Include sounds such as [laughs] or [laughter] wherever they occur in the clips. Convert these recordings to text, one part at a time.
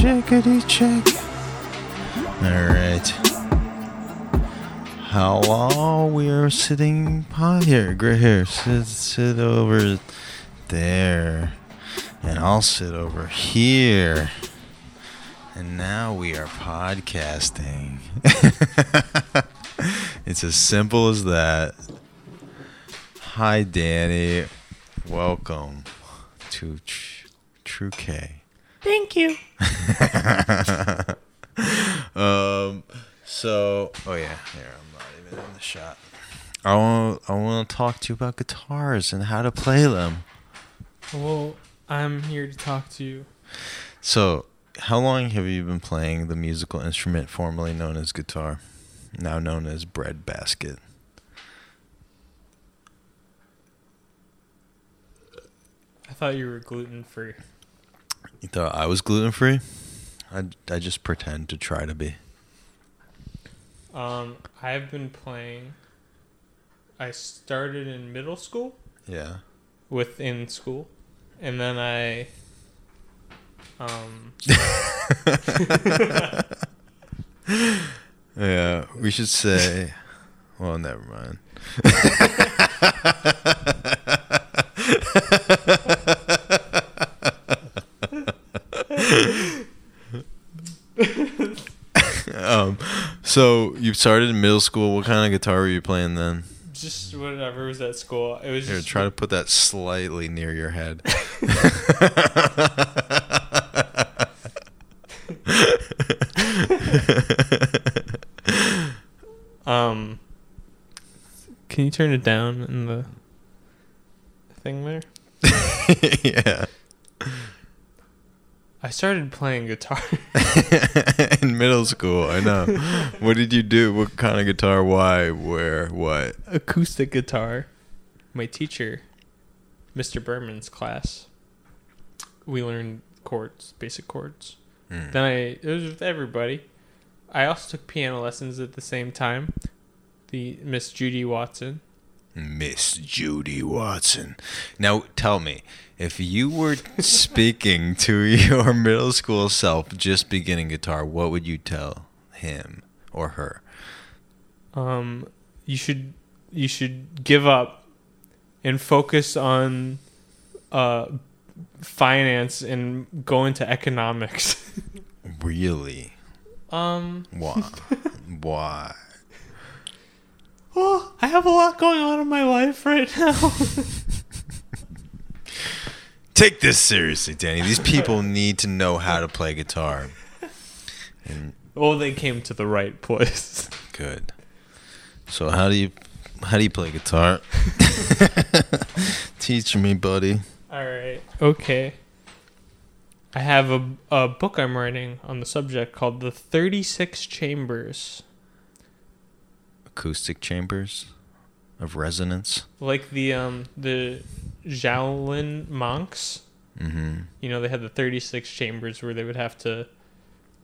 Chickadee check. All right. Hello, we are sitting pod here. Great here. Sit, sit over there, and I'll sit over here. And now we are podcasting. [laughs] it's as simple as that. Hi, Danny. Welcome to Tr- True K. Thank you. [laughs] um. So, oh yeah, here I'm not even in the shot. I want I want to talk to you about guitars and how to play them. Well, I'm here to talk to you. So, how long have you been playing the musical instrument formerly known as guitar, now known as bread basket? I thought you were gluten free. You thought I was gluten free? I, I just pretend to try to be. Um, I've been playing. I started in middle school, Yeah. within school, and then I. Um, [laughs] Yeah, we should say. Well, never mind. [laughs] so you started in middle school. What kind of guitar were you playing then? just whatever was at school. It was Here, just try to put that slightly near your head. [laughs] um. Can you turn it down in the thing there? [laughs] yeah. I started playing guitar. [laughs] [laughs] in middle school, I know. [laughs] What did you do? What kind of guitar? Why? Where? What? acoustic guitar. My teacher, Mr. Berman's class, we learned chords, basic chords. Hmm. Then I it was with everybody. I also took piano lessons at the same time. The Miss Judy Watson. Miss Judy Watson. Now tell me, if you were speaking to your [laughs] middle school self just beginning guitar, what would you tell him or her? Um, you should you should give up and focus on uh finance and go into economics. [laughs] Really? um, Why? [laughs] Why? oh, I have a lot going on in my life right now. Take this seriously, Danny. These people need to know how to play guitar. And oh, they came to the right place. good. So how do you how do you play guitar? [laughs] Teach me, buddy. All right. Okay. I have a, a book I'm writing on the subject called The 36 Chambers. Acoustic chambers of resonance. Like the um the Shaolin monks. Mm-hmm. You know, they had the 36 chambers where they would have to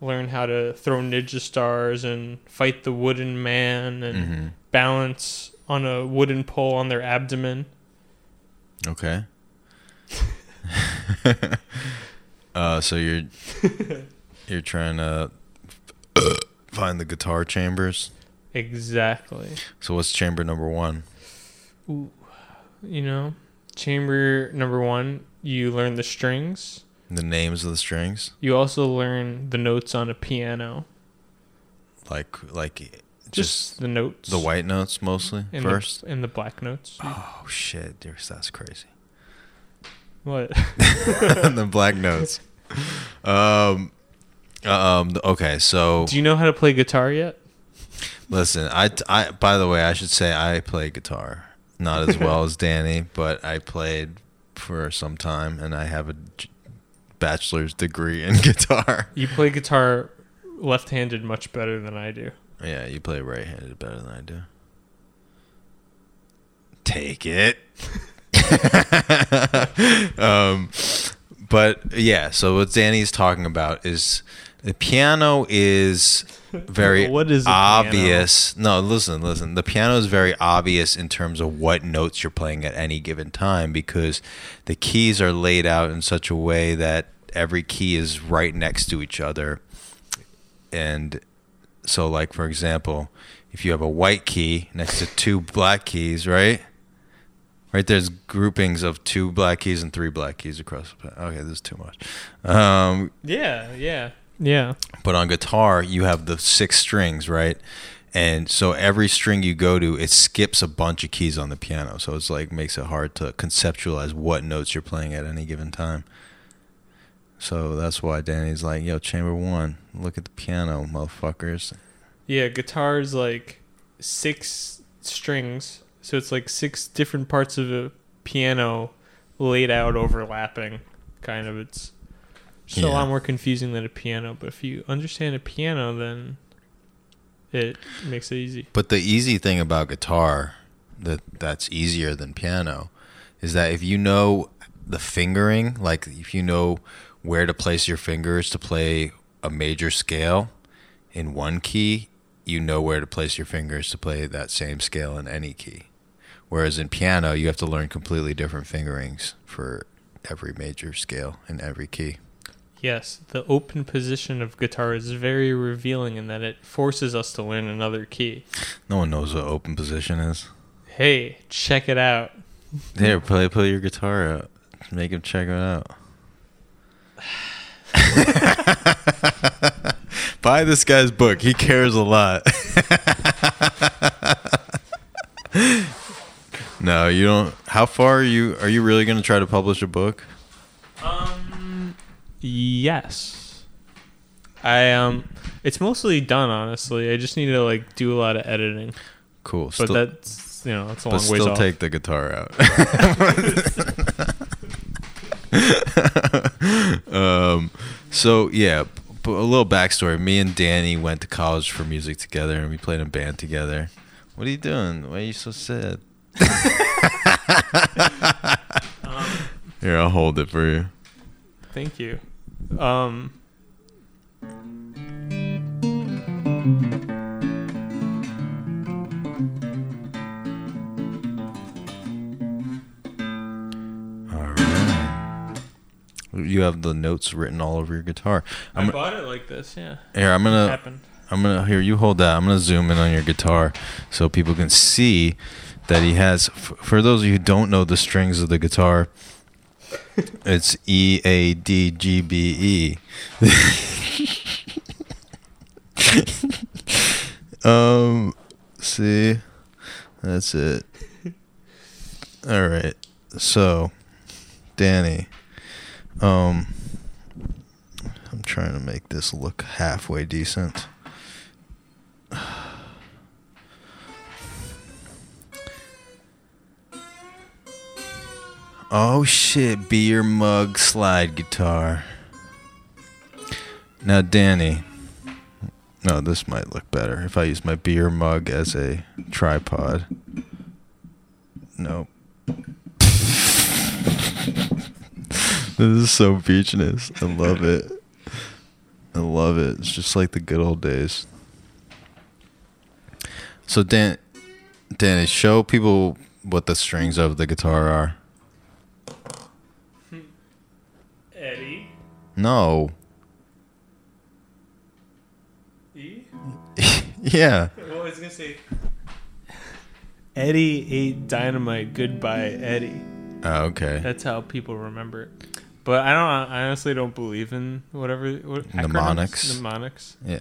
learn how to throw ninja stars and fight the wooden man and Mm-hmm. balance on a wooden pole on their abdomen. Okay. [laughs] uh, so you're [laughs] you're trying to find the guitar chambers. Exactly. So what's chamber number one? Ooh. You know, chamber number 1, you learn the strings. The names of the strings, You also learn the notes on a piano. like like Just, just, the notes. the white notes mostly and first. The, and the black notes. Oh shit, dude, that's crazy. What? [laughs] the black notes. Um, um. Okay, so Do you know how to play guitar yet? listen, I, I. By the way, I should say I play guitar, not as well as [laughs] Danny, but I played for some time, and I have a bachelor's degree in [laughs] guitar. You play guitar left-handed much better than I do. Yeah, you play right-handed better than I do. Take it. [laughs] um, but yeah, so what Danny's talking about is the piano is very [laughs] What is a piano? obvious. No, listen, listen. The piano is very obvious in terms of what notes you're playing at any given time because the keys are laid out in such a way that every key is right next to each other. And so, like for example, if you have a white key next to two black keys, right? Right there's groupings of two black keys and three black keys across. the Okay, this is too much. Um, Yeah, yeah, yeah. but on guitar, you have the six strings, right? And so every string you go to, it skips a bunch of keys on the piano. So it's like makes it hard to conceptualize what notes you're playing at any given time. So that's why Danny's like, yo, chamber one, look at the piano, motherfuckers. Yeah, guitar's like six strings, so it's like six different parts of a piano laid out overlapping. Kind of, it's just a lot more confusing than a piano. But if you understand a piano, then it makes it easy. But the easy thing about guitar that that's easier than piano is that if you know the fingering, like if you know where to place your fingers to play a major scale in one key, you know where to place your fingers to play that same scale in any key. Whereas in piano, you have to learn completely different fingerings for every major scale in every key. Yes, the open position of guitar is very revealing in that it forces us to learn another key. No one knows what open position is. Hey, check it out. Here, play play your guitar out. Make him check it out. [laughs] Buy this guy's book. He cares a lot. [laughs] no, you don't. How far are you? Are you really going to try to publish a book? Yes. I um, it's mostly done honestly. I just need to like do a lot of editing, Cool. but Still, that's you know it's a but long ways still off. take the guitar out. [laughs] um, so yeah, a little backstory. Me and Danny went to college for music together, and we played in a band together. What are you doing? Why are you so sad? Um, [laughs] [laughs] Here, I'll hold it for you. Thank you. Um. You have the notes written all over your guitar. I I'm, bought it like this. Yeah, here, I'm gonna. happened. I'm gonna here. You hold that. I'm gonna zoom in on your guitar so people can see that he has. F- for those of you who don't know the strings of the guitar, [laughs] it's E A D G B E. [laughs] Um, see, that's it. All right. So, Danny, um, I'm trying to make this look halfway decent. Oh shit, beer mug slide guitar. Now, Danny. No, this might look better if I use my beer mug as a tripod. Nope. [laughs] this is so beachness. I love it. I love it. It's just like the good old days. So Dan, Danny, show people what the strings of the guitar are. Eddie. No. E. [laughs] yeah. Well, I was gonna say. Eddie ate dynamite. Goodbye, Eddie. Oh, okay. That's how people remember it. But I don't. I honestly don't believe in whatever what, acronyms? Mnemonics. Mnemonics. Yeah.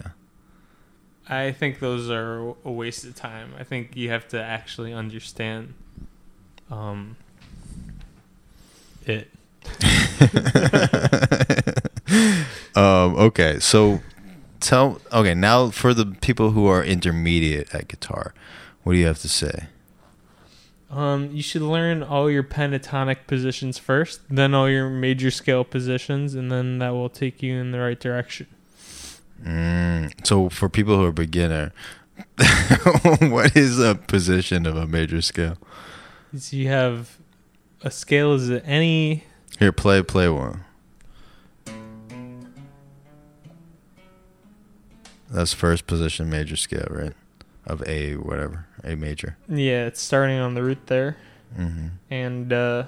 I think those are a waste of time. I think you have to actually understand um, it. [laughs] um, okay, so tell okay now for the people who are intermediate at guitar, what do you have to say? Um, you should learn all your pentatonic positions first, then all your major scale positions, and then that will take you in the right direction. Mm, so for people who are beginner, [laughs] what is a position of a major scale? So you have a scale is any Here, play play one. That's first position major scale, right? Of A whatever, A major. yeah, it's starting on the root there, Mm-hmm. and uh,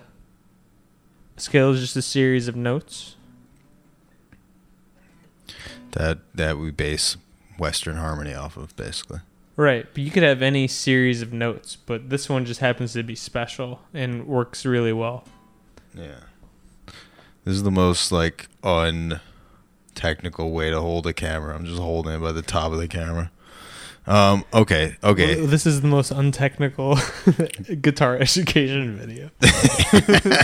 scale is just a series of notes. that that we base Western harmony off of, basically. Right, but you could have any series of notes, but this one just happens to be special and works really well. Yeah. This is the most like untechnical way to hold a camera. I'm just holding it by the top of the camera. Um, okay, okay. Well, this is the most untechnical [laughs] guitar education video. [laughs]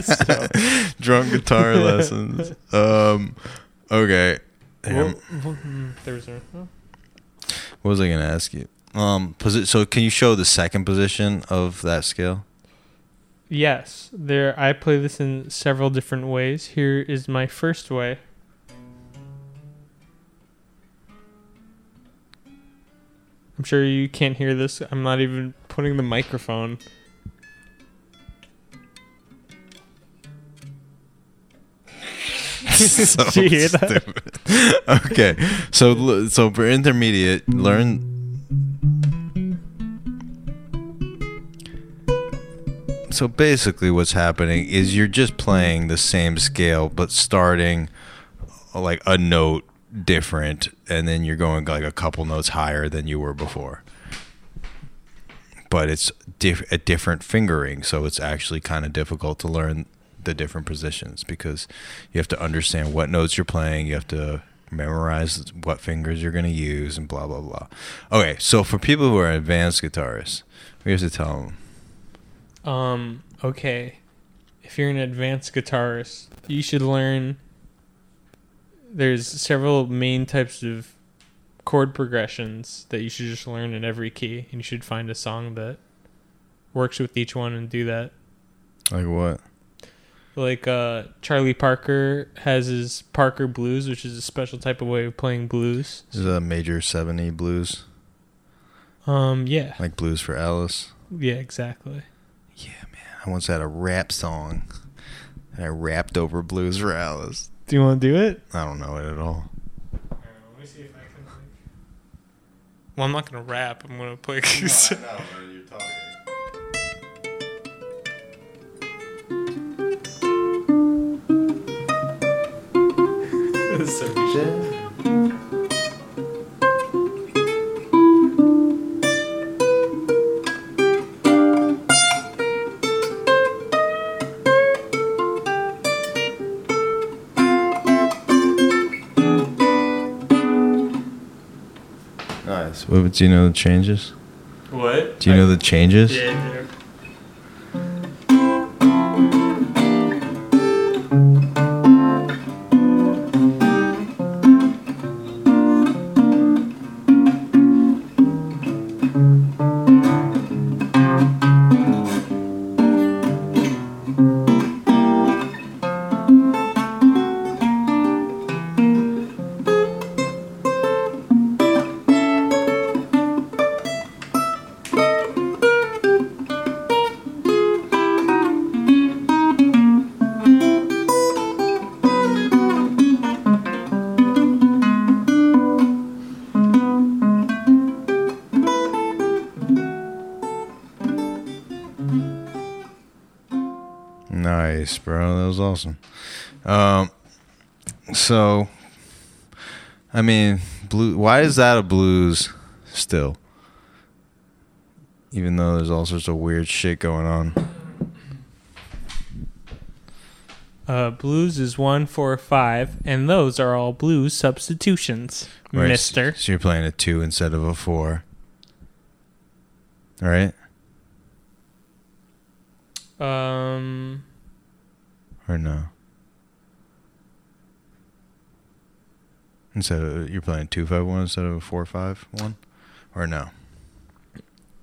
So- Drunk guitar [laughs] lessons. Um, okay. Well, well, hmm, there's a, oh. What was I gonna ask you? Um, posi- so can you show the second position of that scale? Yes, there. I play this in several different ways. Here is my first way. I'm sure you can't hear this. I'm not even putting the microphone. [laughs] so [laughs] Did you hear that? stupid. [laughs] okay, so so for intermediate, learn. So basically, what's happening is you're just playing the same scale, but starting like a note different, and then you're going like a couple notes higher than you were before. But it's diff- a different fingering, so it's actually kind of difficult to learn the different positions because you have to understand what notes you're playing. You have to memorize what fingers you're going to use and blah blah blah. Okay, so for people who are advanced guitarists, we have to tell them. Um, okay. If you're an advanced guitarist, you should learn there's several main types of chord progressions that you should just learn in every key and you should find a song that works with each one and do that. Like what? Like uh Charlie Parker has his Parker blues, which is a special type of way of playing blues. This is a major 70 blues, Um yeah. like blues for Alice. Yeah, exactly. Yeah, man. I once had a rap song. And I rapped over blues for Do you want to do it? I don't know it at all. All right, let me see if I can Well, I'm not going to rap. I'm going to play [laughs] what you're talking. [laughs] This is so Nice. What, do you know the changes? What? Do you know the changes? Yeah, bro. That was awesome. Um, so, I mean, blue. Why is that a blues still? Even though there's all sorts of weird shit going on. Uh, blues is one, four, five, and those are all blues substitutions, Right, Mister. So you're playing a two instead of a four. All right? Um, Or no? Instead of you're playing two five one instead of a four five one, or no?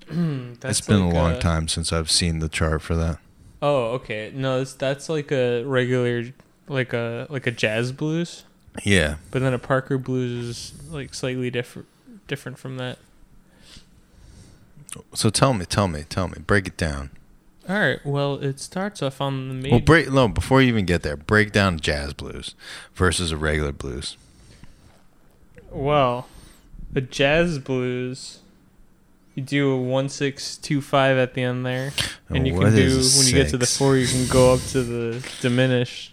Hmm, that's it's been like a long time since I've seen the chart for that. Oh, okay. No, it's, that's like a regular, like a like a jazz blues, Yeah, but then a Parker blues is like slightly different different from that. So tell me, tell me, tell me, break it down. All right. Well, it starts off on the major. Well, break no before you even get there. Break down jazz blues versus a regular blues. Well, a jazz blues, you do a one six two five at the end there, and you What can do is a when you get to the four, you can go up to the diminished.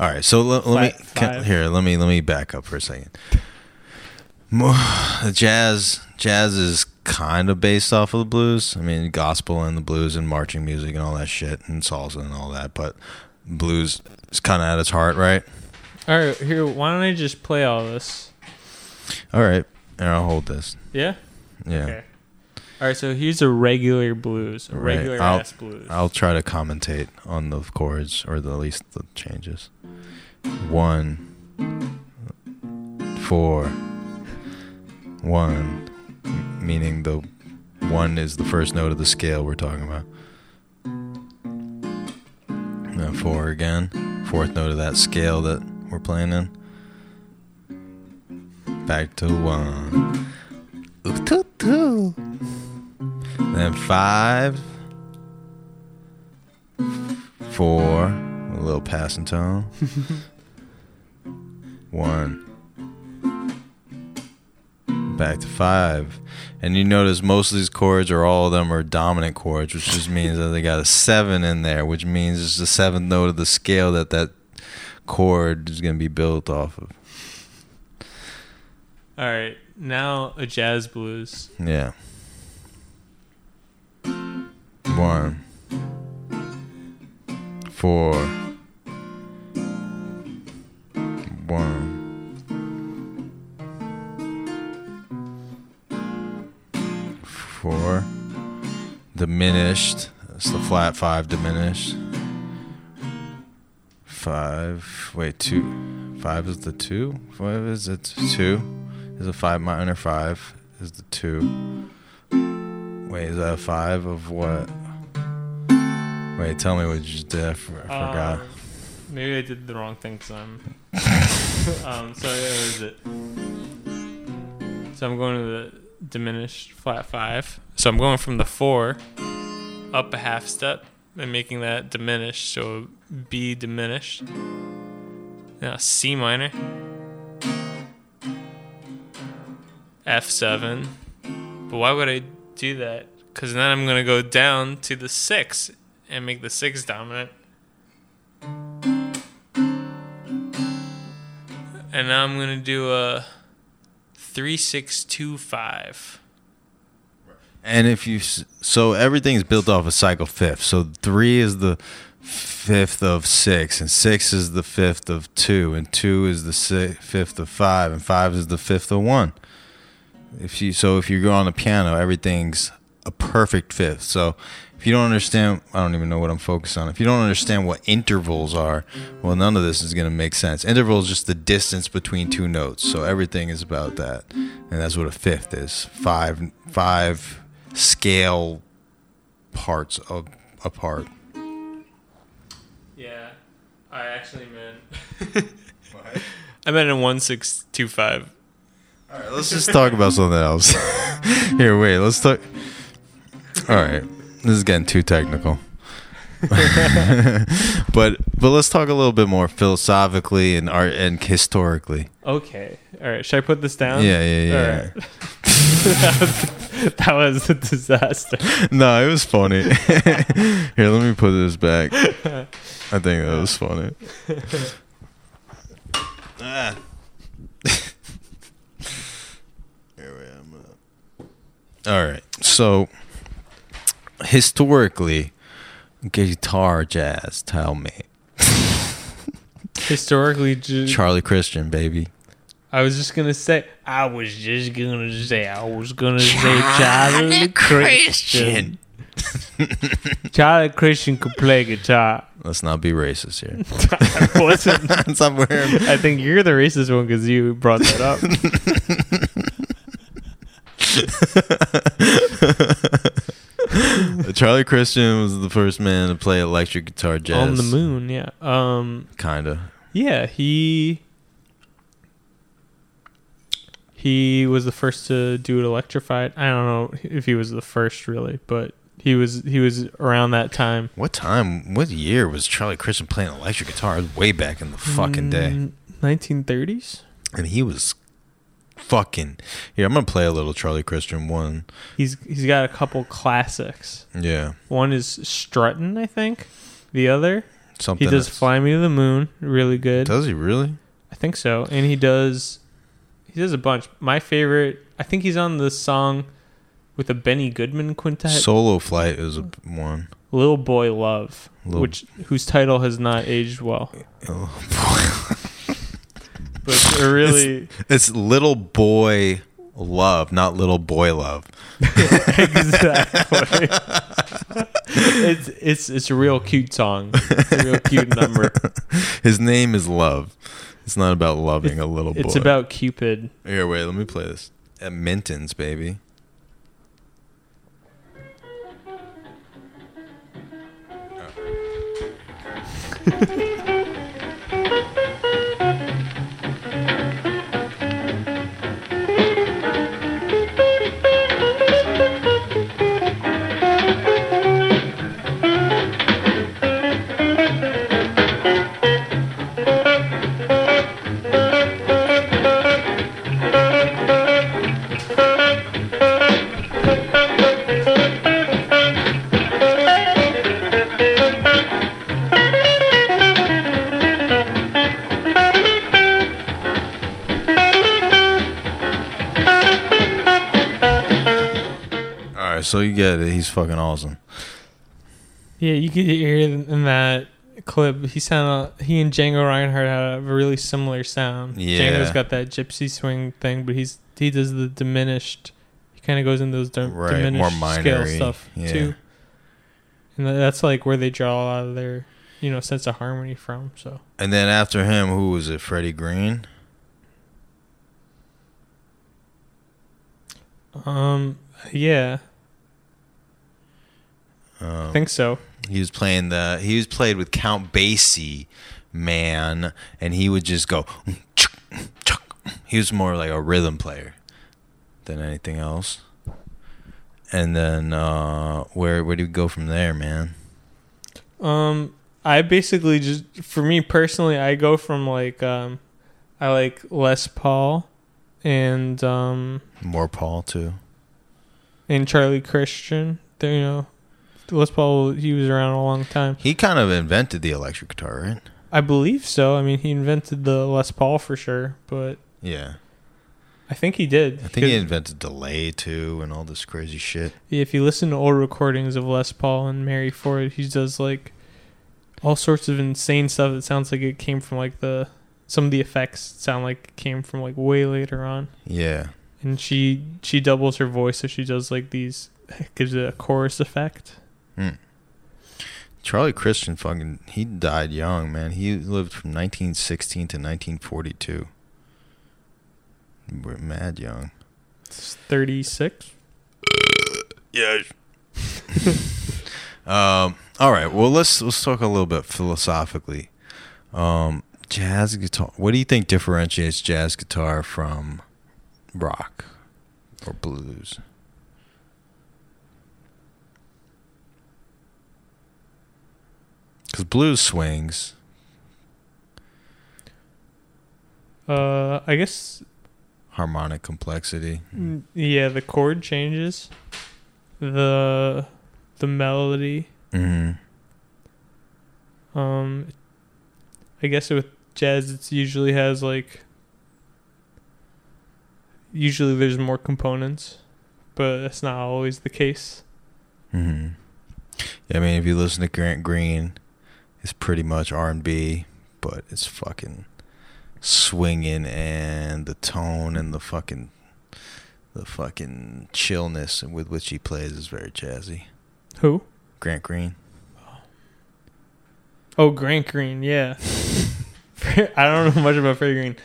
All right, so let, let me can- here. Let me let me back up for a second. Mo- [sighs] Jazz, jazz is kind of based off of the blues. I mean, gospel and the blues and marching music and all that shit and salsa and all that. But blues is kind of at its heart, right? All right, here. Why don't I just play all this? All right, and I'll hold this. Yeah. Yeah, Okay. All right. So here's a regular blues, a Right, regular I'll- ass blues. I'll try to commentate on the chords or the, at least the changes. One, four, one, meaning the one is the first note of the scale we're talking about. Four again, fourth note of that scale that we're playing in. Back to one. Ooh, toot, toot. Then five, four, a little passing tone. [laughs] One. Back to five. And you notice most of these chords or all of them are dominant chords, which just means that they got a seven in there, which means it's the seventh note of the scale that that chord is going to be built off of. all right. Now a jazz blues. Yeah. One. Four. One. Four. Diminished. That's the flat five diminished. Five. Wait, two. Five is the two? Five is it two? Is a five minor five? Is the two? Wait, is that a five of what? Wait, tell me what you just did. I, for- I forgot. Um, maybe I did the wrong thing because [laughs] I'm. um, so what is it? So I'm going to the diminished flat five. So I'm going from the four up a half step and making that diminished. So B diminished. Now C minor. F7. But why would I do that? Because then I'm going to go down to the six and make the six dominant. And now I'm going to do a 3625. And if you so everything's built off a cycle fifth. So three is the fifth of six, and six is the fifth of two, and two is the fifth of five, and five is the fifth of one. If you so if you go on the piano, everything's a perfect fifth. So if you don't understand, I don't even know what I'm focused on. If you don't understand what intervals are, well, none of this is going to make sense. Interval is just the distance between two notes. So everything is about that, and that's what a fifth is. Five, five scale parts of apart. Yeah, I actually meant. [laughs] I meant in 1625. All right, let's just talk about something else. [laughs] Here, wait, let's talk. All right, this is getting too technical. [laughs] but but let's talk a little bit more philosophically and art and historically. Okay. All right. Should I put this down? Yeah, yeah, yeah. Right. [laughs] that was a disaster. [laughs] No, it was funny. Here, let me put this back. I think that was funny. ah. Here we are. All right. So, historically, guitar jazz, tell me. Historically, ju- Charlie Christian, baby. I was just gonna say. I was just gonna say. I was gonna say Charlie Christian. [laughs] Charlie Christian could play guitar. Let's not be racist here. [laughs] I wasn't. [laughs] That's not where I'm- I think you're the racist one because you brought that up. [laughs] Charlie Christian was the first man to play electric guitar jazz. On the moon, yeah. Um, Kinda. yeah, he he was the first to do it electrified. I don't know if he was the first really, but he was he was around that time. What time? What year was Charlie Christian playing electric guitar? It was way back in the fucking day, Mm, 1930s. and he was fucking. Here, I'm gonna play a little Charlie Christian one. He's he's got a couple classics. Yeah, One is Struttin', I think. The other Something. He does that's- "Fly Me to the Moon," really good. Does he really? I think so. And he does he does a bunch. My favorite, I think he's on the song with a Benny Goodman quintet, Solo flight is a one. "Little Boy Love," Little- which whose title has not aged well. [laughs] Oh, But it's a really it's little boy love, not little boy love. [laughs] exactly. [laughs] it's it's it's a real cute song. It's a real cute number. [laughs] His name is Love. It's not about loving a little boy. It's about Cupid. Here, wait. Let me play this. At Minton's, baby. All so you get it. He's fucking awesome. Yeah, you could hear in that clip. He sound he and Django Reinhardt have a really similar sound. Yeah. Django's got that gypsy swing thing, but he's he does the diminished. He kind of goes into those dim- Right, diminished scale stuff yeah. too. And that's like where they draw a lot of their you know sense of harmony from. So And then after him, who was it? Freddie Green. um yeah, I Um, think so. he was playing the. He was played with Count Basie, man, and he would just go. He was more like a rhythm player than anything else. And then uh, where where do we go from there, man? Um, I basically just for me personally, I go from like um, I like Les Paul, and um, More Paul too. and Charlie Christian. They, you know, Les Paul he was around a long time. He kind of invented the electric guitar, right? I believe so. I mean, he invented the Les Paul for sure, but Yeah, I think he did. I think he invented delay too, and all this crazy shit. If you listen to old recordings of Les Paul and Mary Ford, he does like all sorts of insane stuff. That sounds like it came from like the some of the effects sound like it came from like way later on. Yeah, and she she doubles her voice so she does like these [laughs] gives it a chorus effect Charlie Christian fucking he died young, man. He lived from 1916 to 1942. We're mad young. it's 36 Yeah. [laughs] um. All right. Well, let's let's talk a little bit philosophically. Um, jazz guitar. What do you think differentiates jazz guitar from rock or blues? Because blues swings. uh i guess harmonic complexity. mm, yeah the chord changes the the melody hmm um i guess with jazz it usually has like usually there's more components but that's not always the case Mm-hmm. Yeah, I mean, if you listen to Grant Green, it's pretty much R and B, but it's fucking swinging and the tone and the fucking the fucking chillness with which he plays is very jazzy. who Grant Green. Oh, Grant Green, yeah. [laughs] I don't know much about Freddie Green.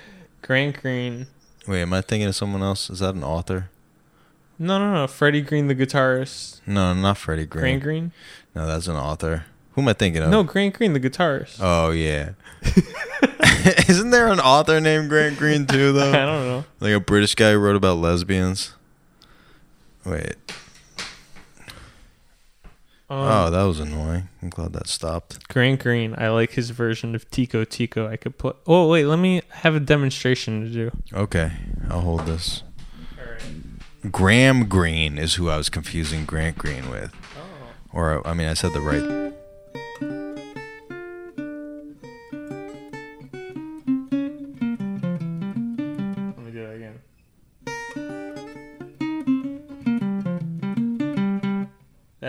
Grant Green. Wait, am I thinking of someone else? Is that an author? No, no, no. Freddie Green, the guitarist. No, not Freddie Green. Grant Green? No, that's an author. Who am I thinking of? No, Grant Green, the guitarist. Oh yeah. [laughs] [laughs] Isn't there an author named Grant Green too though? [laughs] I don't know. Like a British guy who wrote about lesbians. Wait. Um, oh, that was annoying. I'm glad that stopped. Grant Green. I like his version of Tico Tico. I could play. Oh, wait. Let me have a demonstration to do. Okay, I'll hold this. Right. Graham Greene is who I was confusing Grant Green with. Oh. Or, I mean, I said the right.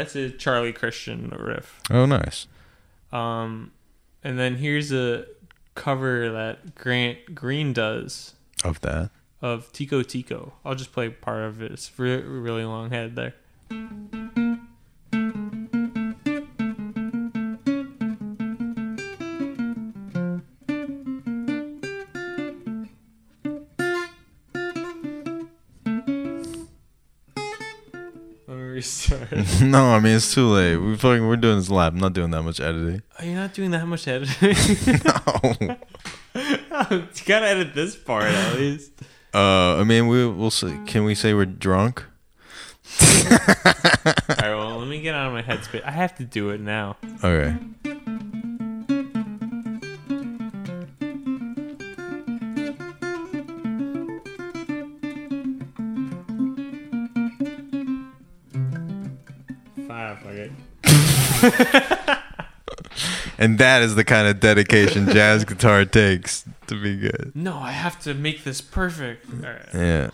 That's a Charlie Christian riff. Oh, nice. Um, and then here's a cover that Grant Green does Of that. of Tico Tico. I'll just play part of it. It's re- really long head there. Restart. [laughs] no, I mean it's too late. We fucking we're doing this live. I'm not doing that much editing. Are you not doing that much editing? [laughs] no. [laughs] you gotta edit this part at least. Uh, I mean we we'll say. Can we say we're drunk? All right, well, let me get out of my headspace. I have to do it now. Okay. [laughs] And that is the kind of dedication jazz guitar takes to be good. No, I have to make this perfect. Right. Yeah.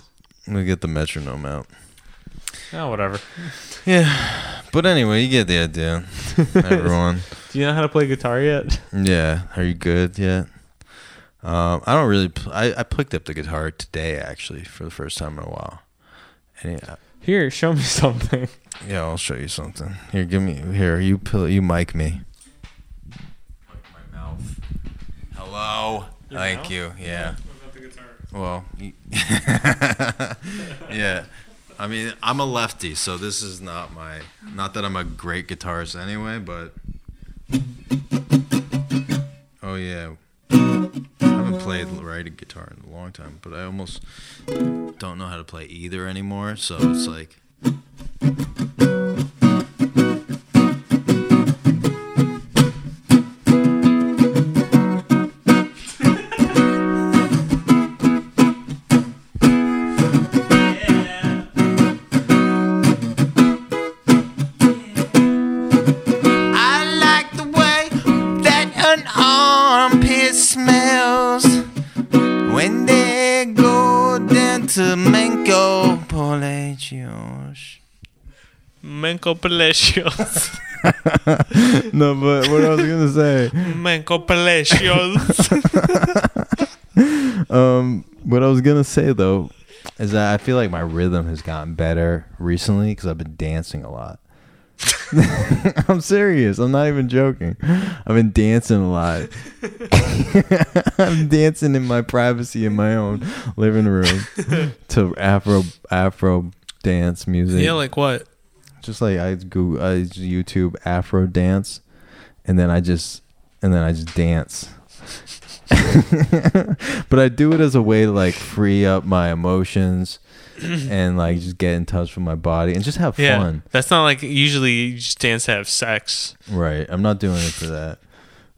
We get the metronome out. Oh, whatever. Yeah. But anyway, you get the idea. [laughs] Everyone. Do you know how to play guitar yet? Yeah. Are you good yet? Um, I don't really. Pl- I I picked up the guitar today actually for the first time in a while. And yeah, Here, show me [laughs] something. yeah, I'll show you something. Here, give me. Here, you pill. You mic me. Mic My mouth. Hello. Your Thank mouth? you. Yeah. What about the guitar? Well. [laughs] yeah. I mean, I'm a lefty, so this is not my. Not that I'm a great guitarist anyway, but. Oh yeah. Played um, right guitar in a long time, but I almost don't know how to play either anymore. So it's like. Manco Palacios. [laughs] no, but what I was gonna say, Manco Palacios. [laughs] um, what I was gonna say though, is that I feel like my rhythm has gotten better recently because I've been dancing a lot. [laughs] I'm serious. I'm not even joking. I've been dancing a lot. I'm dancing in my privacy in my own living room to Afro Afro dance music. yeah, like what? Just like I go I YouTube Afro dance, and then I just and then I just dance. [laughs] but I do it as a way to like free up my emotions [clears throat] and like just get in touch with my body and just have Yeah, fun. that's not like usually you just dance to have sex. Right. I'm not doing it for that.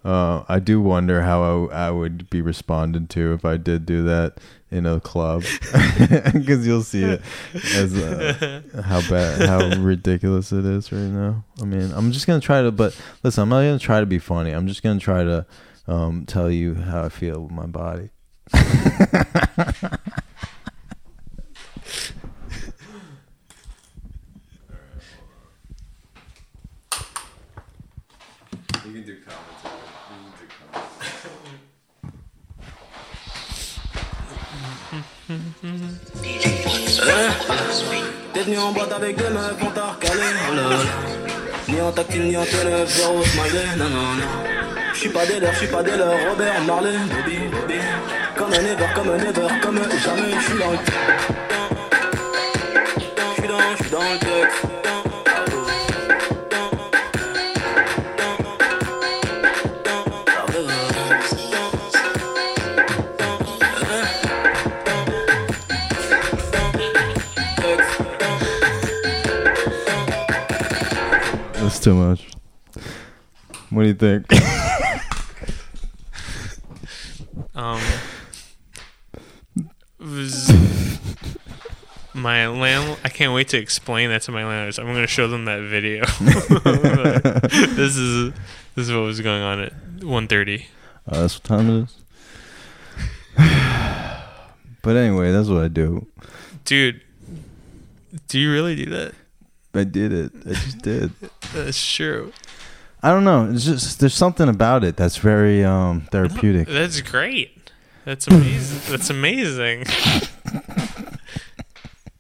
Uh, I do wonder how I, I would be responded to if I did do that in a club, [laughs] [laughs] because you'll see it as uh, [laughs] how bad, how ridiculous it is right now. I mean, I'm just gonna try to, but listen, I'm not gonna try to be funny. I'm just gonna try to um, tell you how I feel with my body. You can do commentary. You can do commentary. T'es venu en boîte avec des meufs, on t'a recalé, oh là là. Ni en tactile, ni en télé, zéro smiley, non, non, non. J'suis pas des leurs, j'suis pas des leurs, Robert Marley, Bobby, Bobby. Comme un ever, comme un ever, comme jamais, j'suis dans too much. What do you think? [laughs] Um, my land. I can't wait to explain that to my landlords. I'm going to show them that video. [laughs] this is this is what was going on at 1:30. Uh, that's what time it is. [sighs] but anyway, that's what I do. Dude, do you really do that? I did it. I just did. [laughs] That's true. I don't know. It's just there's something about it that's very um therapeutic. That's great. That's amazing. That's amazing. [laughs]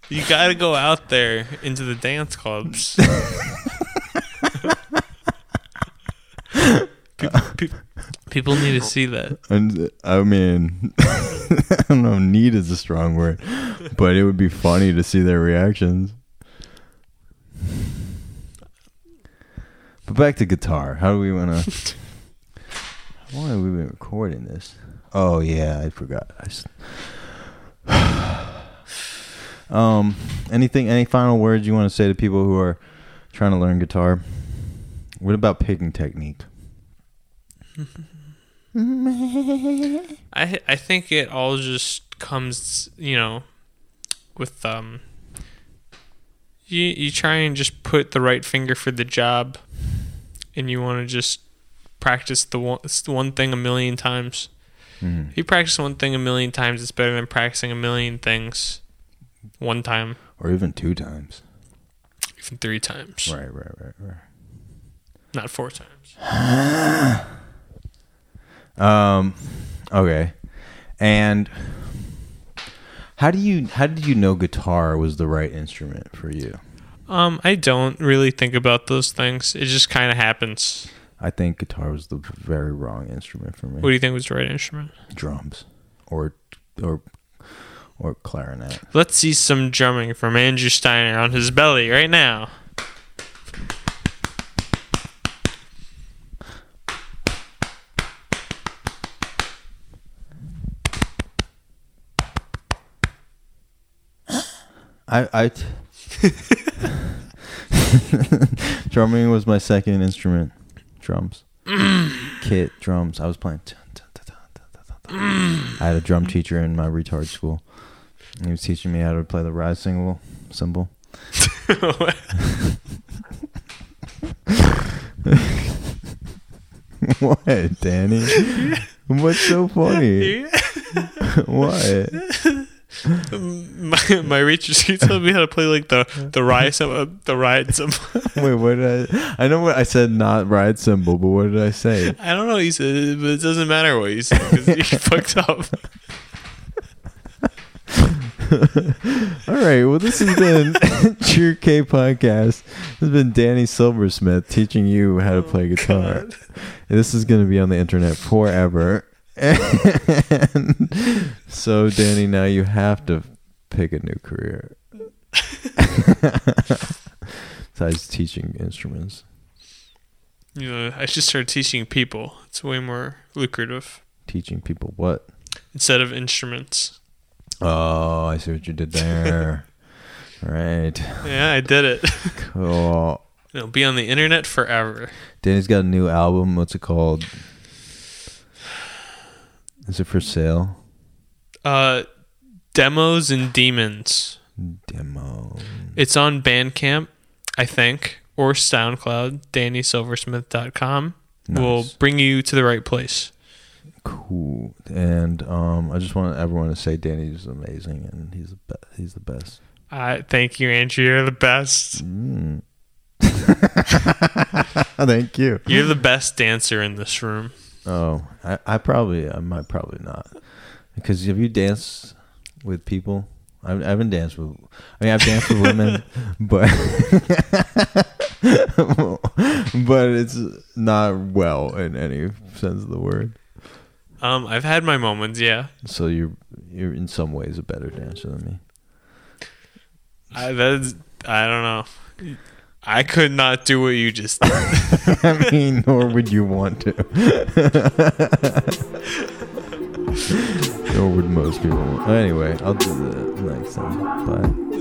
you got to go out there into the dance clubs. [laughs] people, pe- people need to see that. And I mean, I don't know. Need is a strong word, but it would be funny to see their reactions. But back to guitar. How do we want to? How long have we been recording this? Oh yeah, I forgot. I s [sighs] um, anything? Any final words you want to say to people who are trying to learn guitar? What about picking technique? [laughs] I I think it all just comes, you know, with um. You you try and just put the right finger for the job, and you want to just practice the one the one thing a million times. Mhm. If you practice one thing a million times, it's better than practicing a million things one time, Or even two times. even three times, Right, right, right, right. not four times. [sighs] Um, okay. And how do you how did you know guitar was the right instrument for you? Um, I don't really think about those things. It just kind of happens. I think guitar was the very wrong instrument for me. What do you think was the right instrument? Drums or or or clarinet. Let's see some drumming from Andrew Steiner on his belly right now. I I t- [laughs] drumming was my second instrument. Drums. [clears throat] Kit drums. I was playing. I had a drum teacher in my retard school. He was teaching me how to play the rise cymbal. Cymbal. [laughs] what, Danny? [laughs] What's so funny? what? My my reacher [laughs] she told me how to play like the the ride some uh, the ride cymbal. [laughs] Wait, what did I? I know what I said. Not ride cymbal, but what did I say? I don't know what you said, but it doesn't matter what you said because you [laughs] fucked up. All right. Well, this has been True K podcast. This has been Danny Silversmith teaching you how to play oh, guitar. God. And this is going to be on the internet forever. And so, Danny, now you have to pick a new career. Besides teaching instruments, You know, I should start teaching people. It's way more lucrative teaching people what? instead of instruments. Oh, I see what you did there. [laughs] right. Yeah, I did it. Cool. It'll be on the internet forever. Danny's got a new album. What's it called? Is it for sale? Uh, demos and demons. Demo. It's on Bandcamp, I think, or SoundCloud. DannySilversmith.com will bring you to the right place. Cool. And um, I just want everyone to say Danny's amazing and he's the be- he's the best. I thank you, Andrew. You're the best. Mm. [laughs] Thank you. You're the best dancer in this room. Oh, I, I probably I might probably not because have you danced with people? I, I haven't danced with. I mean, I've danced with [laughs] women, but [laughs] but it's not well in any sense of the word. Um, I've had my moments, yeah. So you're you're in some ways a better dancer than me. I that's I don't know. I could not do what you just did. [laughs] I mean, nor would you want to. [laughs] nor would most people. Anyway, I'll do that next time. Bye.